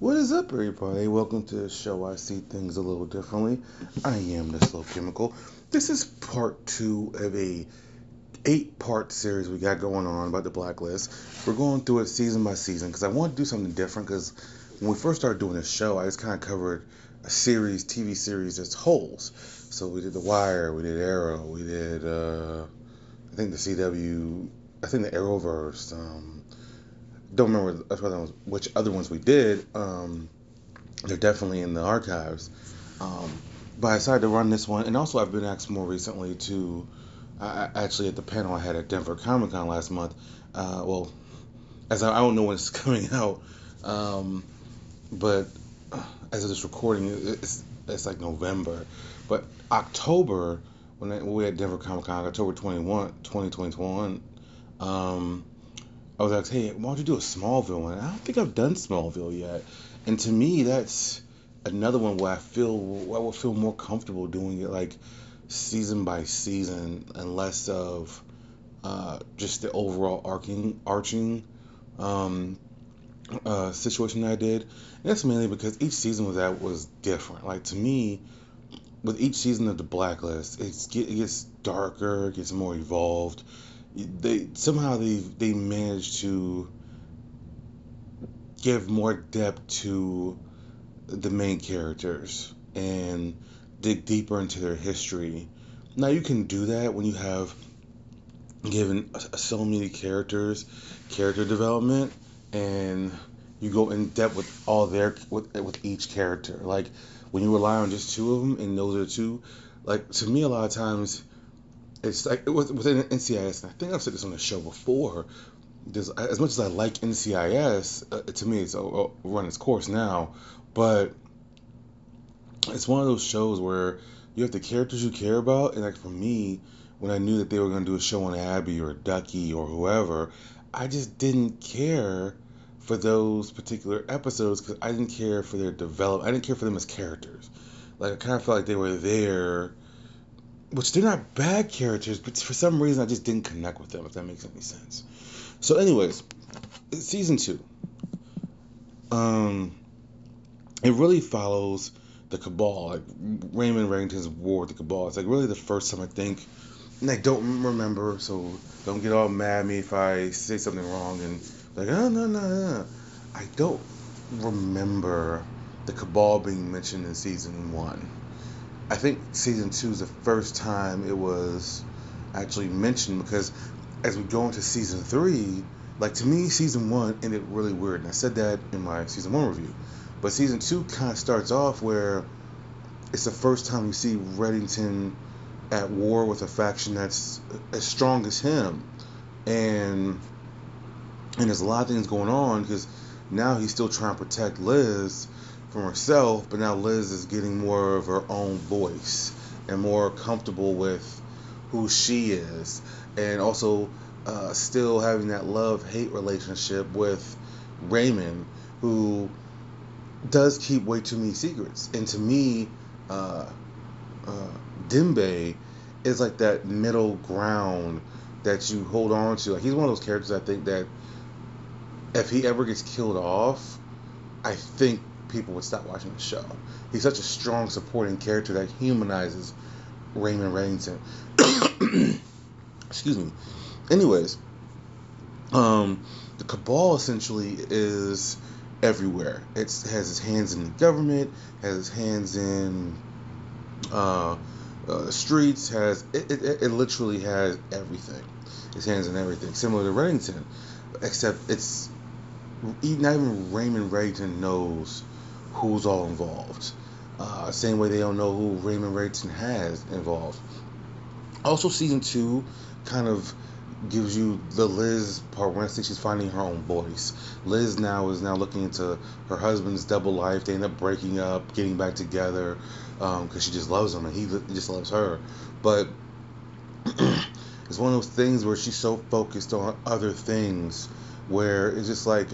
What is up, everybody? Welcome to the show. I see things a little differently. I am the Slow Chemical. This is part two of a eight-part series we got going on about the Blacklist. We're going through it season by season because I want to do something different. Because when we first started doing this show, I just kind of covered a series, TV series as wholes. So we did The Wire, we did Arrow, we did uh, I think the CW, I think the Arrowverse. Um, don't remember which other ones we did. Um, they're definitely in the archives. Um, but I decided to run this one, and also I've been asked more recently to. Uh, actually, at the panel I had at Denver Comic Con last month. Uh, well, as I, I, don't know when it's coming out, um, but as of this recording, it's it's like November. But October, when, I, when we had Denver Comic Con, October 21, 2021, um, I was like, hey, why don't you do a Smallville one? I don't think I've done Smallville yet. And to me, that's another one where I feel where I would feel more comfortable doing it like season by season and less of uh, just the overall arcing arching um, uh, situation that I did. And that's mainly because each season of that was different. Like to me, with each season of the Blacklist, it gets darker, it gets more evolved they somehow they they managed to give more depth to the main characters and dig deeper into their history. Now you can do that when you have given so many characters character development and you go in depth with all their with with each character. Like when you rely on just two of them and those are two, like to me a lot of times it's like it was within NCIS, and I think I've said this on the show before. There's, as much as I like NCIS, uh, to me it's uh, run its course now, but it's one of those shows where you have the characters you care about, and like for me, when I knew that they were going to do a show on Abby or Ducky or whoever, I just didn't care for those particular episodes because I didn't care for their development. I didn't care for them as characters. Like I kind of felt like they were there which they're not bad characters, but for some reason I just didn't connect with them. If that makes any sense. So, anyways, season two. Um, it really follows the Cabal, like Raymond Reddington's war with the Cabal. It's like really the first time I think, and I don't remember, so don't get all mad at me if I say something wrong and like, oh no no no, I don't remember the Cabal being mentioned in season one. I think season two is the first time it was actually mentioned because as we go into season three, like to me, season one ended really weird, and I said that in my season one review. But season two kind of starts off where it's the first time you see Reddington at war with a faction that's as strong as him, and and there's a lot of things going on because now he's still trying to protect Liz herself, but now Liz is getting more of her own voice and more comfortable with who she is, and also uh, still having that love hate relationship with Raymond, who does keep way too many secrets. And to me, uh, uh, is like that middle ground that you hold on to. Like he's one of those characters I think that if he ever gets killed off, I think people would stop watching the show. He's such a strong supporting character that humanizes Raymond Reddington. Excuse me. Anyways, um, the cabal essentially is everywhere. It has its hands in the government, has its hands in uh, uh, streets, has it, it, it literally has everything. Its hands in everything, similar to Reddington, except it's not even Raymond Reddington knows who's all involved. Uh, same way they don't know who Raymond Reddington has involved. Also, season two kind of gives you the Liz think she's finding her own voice. Liz now is now looking into her husband's double life. They end up breaking up, getting back together because um, she just loves him and he just loves her. But it's one of those things where she's so focused on other things where it's just like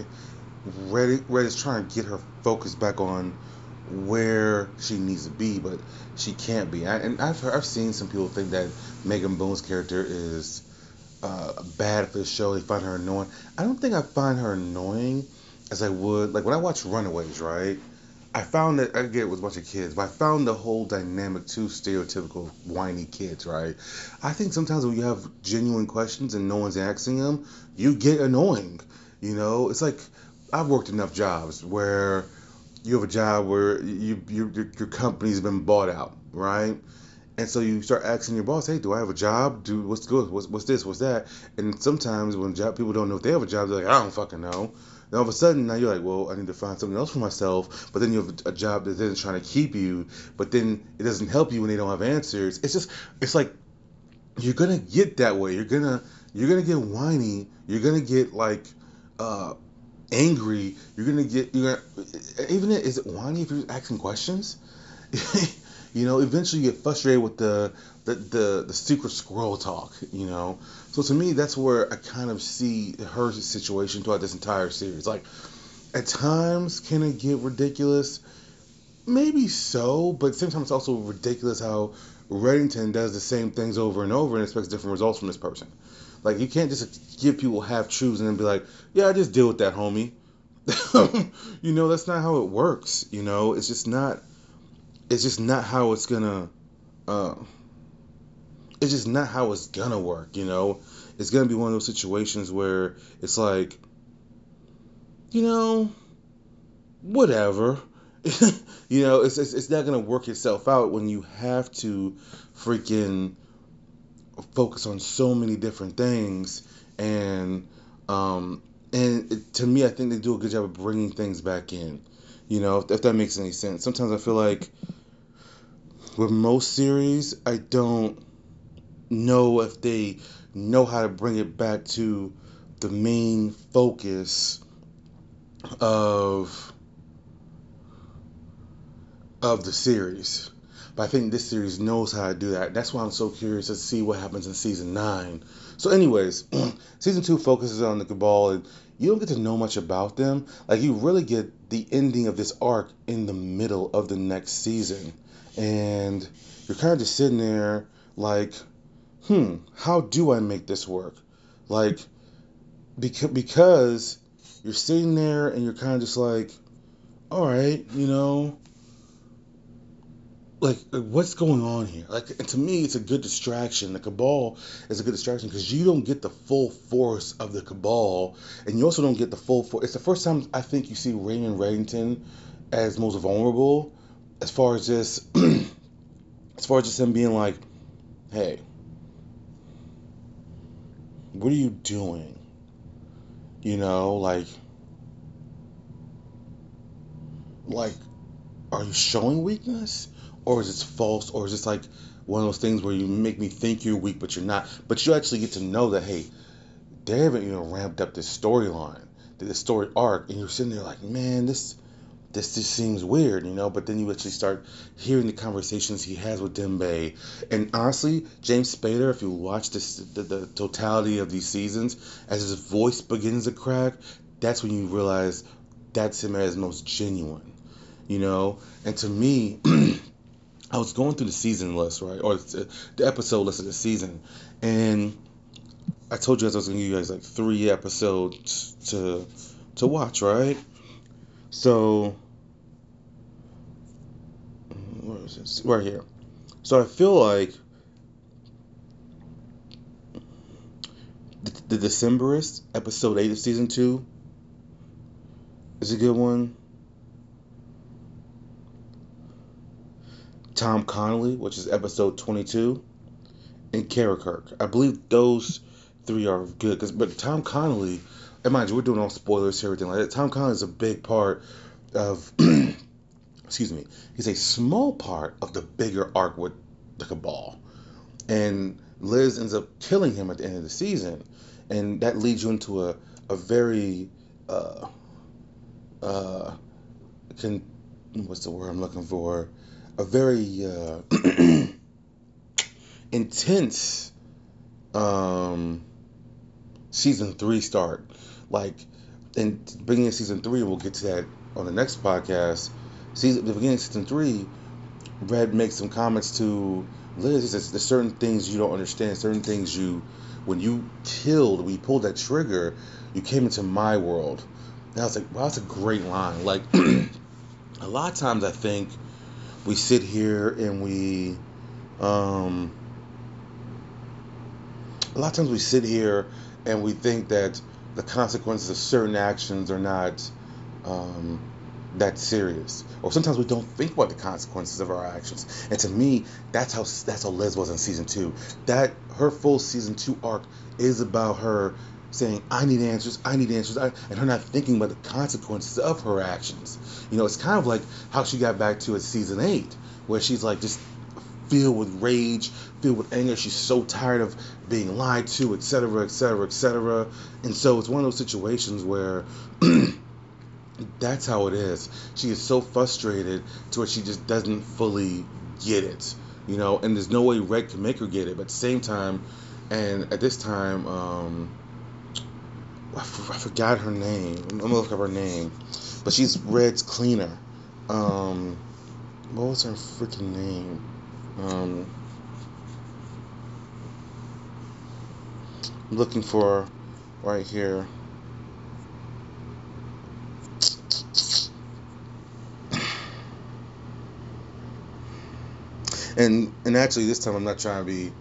Red, is trying to get her focus back on where she needs to be, but she can't be. I, and I've I've seen some people think that Megan Boone's character is uh, bad for the show. They find her annoying. I don't think I find her annoying. as I would like when I watch Runaways, right? I found that I get it with a bunch of kids, but I found the whole dynamic too stereotypical whiny kids, right? I think sometimes when you have genuine questions and no one's asking them, you get annoying. You know, it's like I've worked enough jobs where you have a job where you, you your company's been bought out, right? And so you start asking your boss, "Hey, do I have a job? Do what's good? What's, what's this? What's that?" And sometimes when job people don't know if they have a job, they're like, "I don't fucking know." Then all of a sudden, now you're like, well, I need to find something else for myself. But then you have a job that is then trying to keep you, but then it doesn't help you when they don't have answers. It's just, it's like you're gonna get that way. You're gonna, you're gonna get whiny. You're gonna get like, uh, angry. You're gonna get, you're gonna, even is it whiny if you're asking questions? you know, eventually you get frustrated with the the, the, the secret squirrel talk, you know. So to me, that's where I kind of see her situation throughout this entire series. Like, at times, can it get ridiculous? Maybe so, but time, it's also ridiculous how Reddington does the same things over and over and expects different results from this person. Like, you can't just give people half truths and then be like, yeah, I just deal with that, homie. you know, that's not how it works. You know, it's just not. It's just not how it's gonna. Uh, it's just not how it's gonna work, you know? It's gonna be one of those situations where it's like, you know, whatever. you know, it's, it's, it's not gonna work itself out when you have to freaking focus on so many different things and um and it, to me I think they do a good job of bringing things back in you know if, if that makes any sense sometimes I feel like with most series I don't know if they know how to bring it back to the main focus of of the series. But I think this series knows how to do that. That's why I'm so curious to see what happens in season nine. So, anyways, season two focuses on the Cabal, and you don't get to know much about them. Like you really get the ending of this arc in the middle of the next season, and you're kind of just sitting there like hmm, how do I make this work? Like, because, because you're sitting there and you're kind of just like, all right, you know, like, what's going on here? Like, to me, it's a good distraction. The cabal is a good distraction because you don't get the full force of the cabal, and you also don't get the full force. It's the first time I think you see Raymond Reddington as most vulnerable, as far as just, as far as just him being like, hey, what are you doing? You know, like, like, are you showing weakness? Or is it false? Or is this like one of those things where you make me think you're weak, but you're not? But you actually get to know that, hey, they haven't even ramped up this storyline, this story arc, and you're sitting there like, man, this this just seems weird, you know. But then you actually start hearing the conversations he has with Dembe, and honestly, James Spader, if you watch this, the, the totality of these seasons, as his voice begins to crack, that's when you realize that's him his most genuine, you know. And to me. I was going through the season list, right, or the episode list of the season, and I told you guys I was gonna give you guys like three episodes to to watch, right? So, where is this? Right here. So I feel like the, the Decemberist, episode 8 of season 2, is a good one. Tom Connolly, which is episode 22, and Kirk. I believe those three are good. Cause, but Tom Connolly and mind you, we're doing all spoilers, here, everything like that. Tom Connolly is a big part of, excuse me, he's a small part of the bigger arc with the Cabal. And Liz ends up killing him at the end of the season. And that leads you into a, a very, uh, uh, can, what's the word I'm looking for? A very uh, intense um, season three start like in beginning of season three, we'll get to that on the next podcast. Season the beginning of season three, Red makes some comments to Liz. He says there's certain things you don't understand, certain things you when you killed, we pulled that trigger, you came into my world. And I was like, wow, that's a great line. Like, a lot of times I think we sit here and we, um, a lot of times we sit here and we think that the consequences of certain actions are not um, that serious, or sometimes we don't think about the consequences of our actions. And to me, that's how that's how Liz was in season two. That her full season two arc is about her saying, "I need answers, I need answers," I, and her not thinking about the consequences of her actions. You know, it's kind of like how she got back to it season eight, where she's like just filled with rage, filled with anger. She's so tired of being lied to, etc., etc., etc. And so it's one of those situations where that's how it is. She is so frustrated to where she just doesn't fully get it, you know. And there's no way Red can make her get it. But at the same time, and at this time, um, I, forgot her name. I'm gonna look up her name, but she's Red's cleaner. Um, what was her freaking name? Um, I'm looking for right here. And and actually this time I'm not trying to be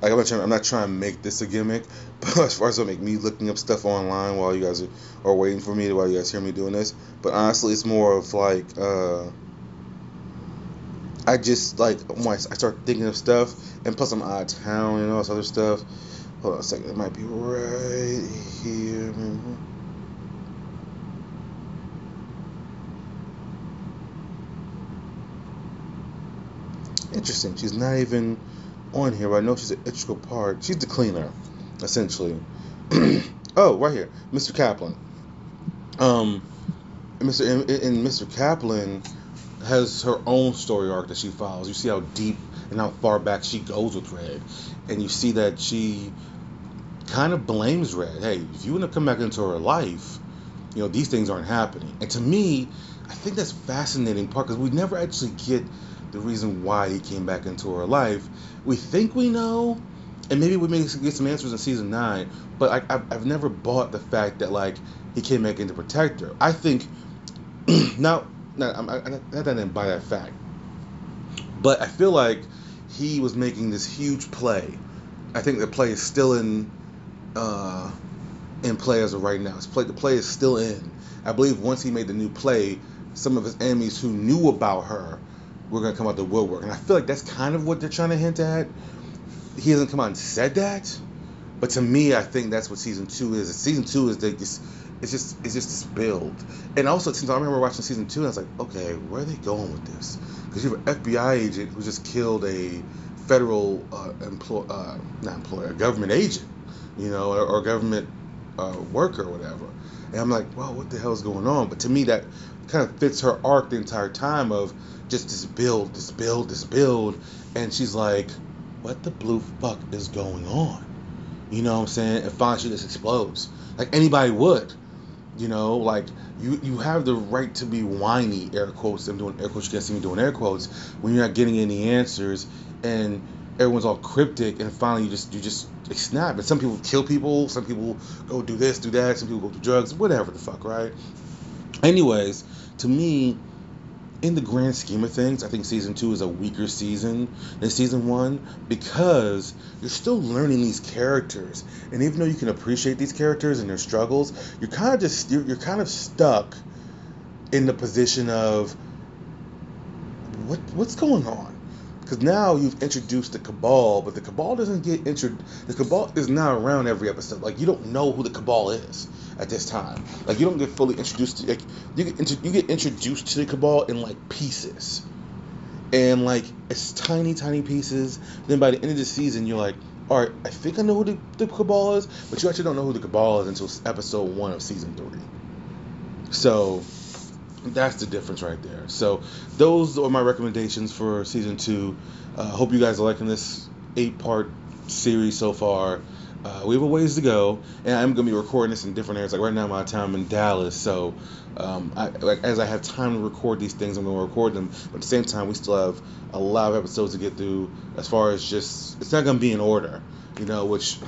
like I'm not trying I'm not trying to make this a gimmick, but as far as make me looking up stuff online while you guys are, are waiting for me while you guys hear me doing this. But honestly it's more of like uh I just like when I start thinking of stuff and plus I'm out of town and all this other stuff. Hold on a second, it might be right here. Interesting. She's not even on here, I know she's an integral part. She's the cleaner, essentially. oh, right here, Mr. Kaplan. Um, Mr. And, and Mr. Kaplan has her own story arc that she follows. You see how deep and how far back she goes with Red, and you see that she kind of blames Red. Hey, if you want to come back into her life, you know these things aren't happening. And to me, I think that's fascinating part because we never actually get the reason why he came back into her life. We think we know, and maybe we may get some answers in season nine. But I, I've, I've never bought the fact that like he came back in to protect her. I think now, now I'm, I, I, I didn't buy that fact, but I feel like he was making this huge play. I think the play is still in uh, in play as of right now. His play, the play is still in. I believe once he made the new play, some of his enemies who knew about her we're gonna come out the woodwork. And I feel like that's kind of what they're trying to hint at. He hasn't come out and said that, but to me, I think that's what season two is. Season two is they just it's just it's just this build. And also, since I remember watching season two, I was like, okay, where are they going with this? Because you have an FBI agent who just killed a federal uh, employ uh, not employer, a government agent, you know, or, or government uh, worker or whatever. And I'm like, well, what the hell is going on? But to me, that kind of fits her arc the entire time of just this build, this build, this build, and she's like, "What the blue fuck is going on?" You know what I'm saying? And finally, she just explodes, like anybody would. You know, like you you have the right to be whiny, air quotes. I'm doing air quotes. You can't see me doing air quotes when you're not getting any answers, and everyone's all cryptic, and finally you just you just snap. And some people kill people, some people go do this, do that, some people go do drugs, whatever the fuck, right? Anyways, to me, in the grand scheme of things, I think season two is a weaker season than season one because you're still learning these characters, and even though you can appreciate these characters and their struggles, you're kind of just you're, you're kind of stuck in the position of what what's going on because now you've introduced the cabal, but the cabal doesn't get introduced. The cabal is not around every episode. Like you don't know who the cabal is at this time. Like you don't get fully introduced to. Like you get you get introduced to the cabal in like pieces, and like it's tiny, tiny pieces. Then by the end of the season, you're like, all right, I think I know who the, the cabal is, but you actually don't know who the cabal is until episode one of season three. So that's the difference right there. So those are my recommendations for season two. I uh, hope you guys are liking this eight part series so far. Uh, we have a ways to go, and I'm gonna be recording this in different areas. Like right now, town I'm in Dallas, so um, I, like as I have time to record these things, I'm gonna record them. But at the same time, we still have a lot of episodes to get through. As far as just, it's not gonna be in order, you know. Which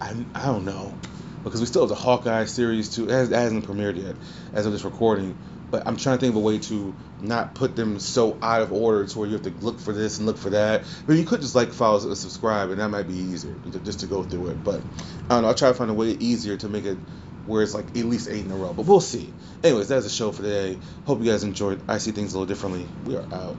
I I don't know. because we still have the Hawkeye series too. It, has, it hasn't premiered yet as of this recording. But I'm trying to think of a way to not put them so out of order to where you have to look for this and look for that. But you could just like follow and subscribe, and that might be easier just to go through it. But I don't know. I'll try to find a way easier to make it where it's like at least eight in a row. But we'll see. Anyways, that's the show for today. Hope you guys enjoyed. I see things a little differently. We are out.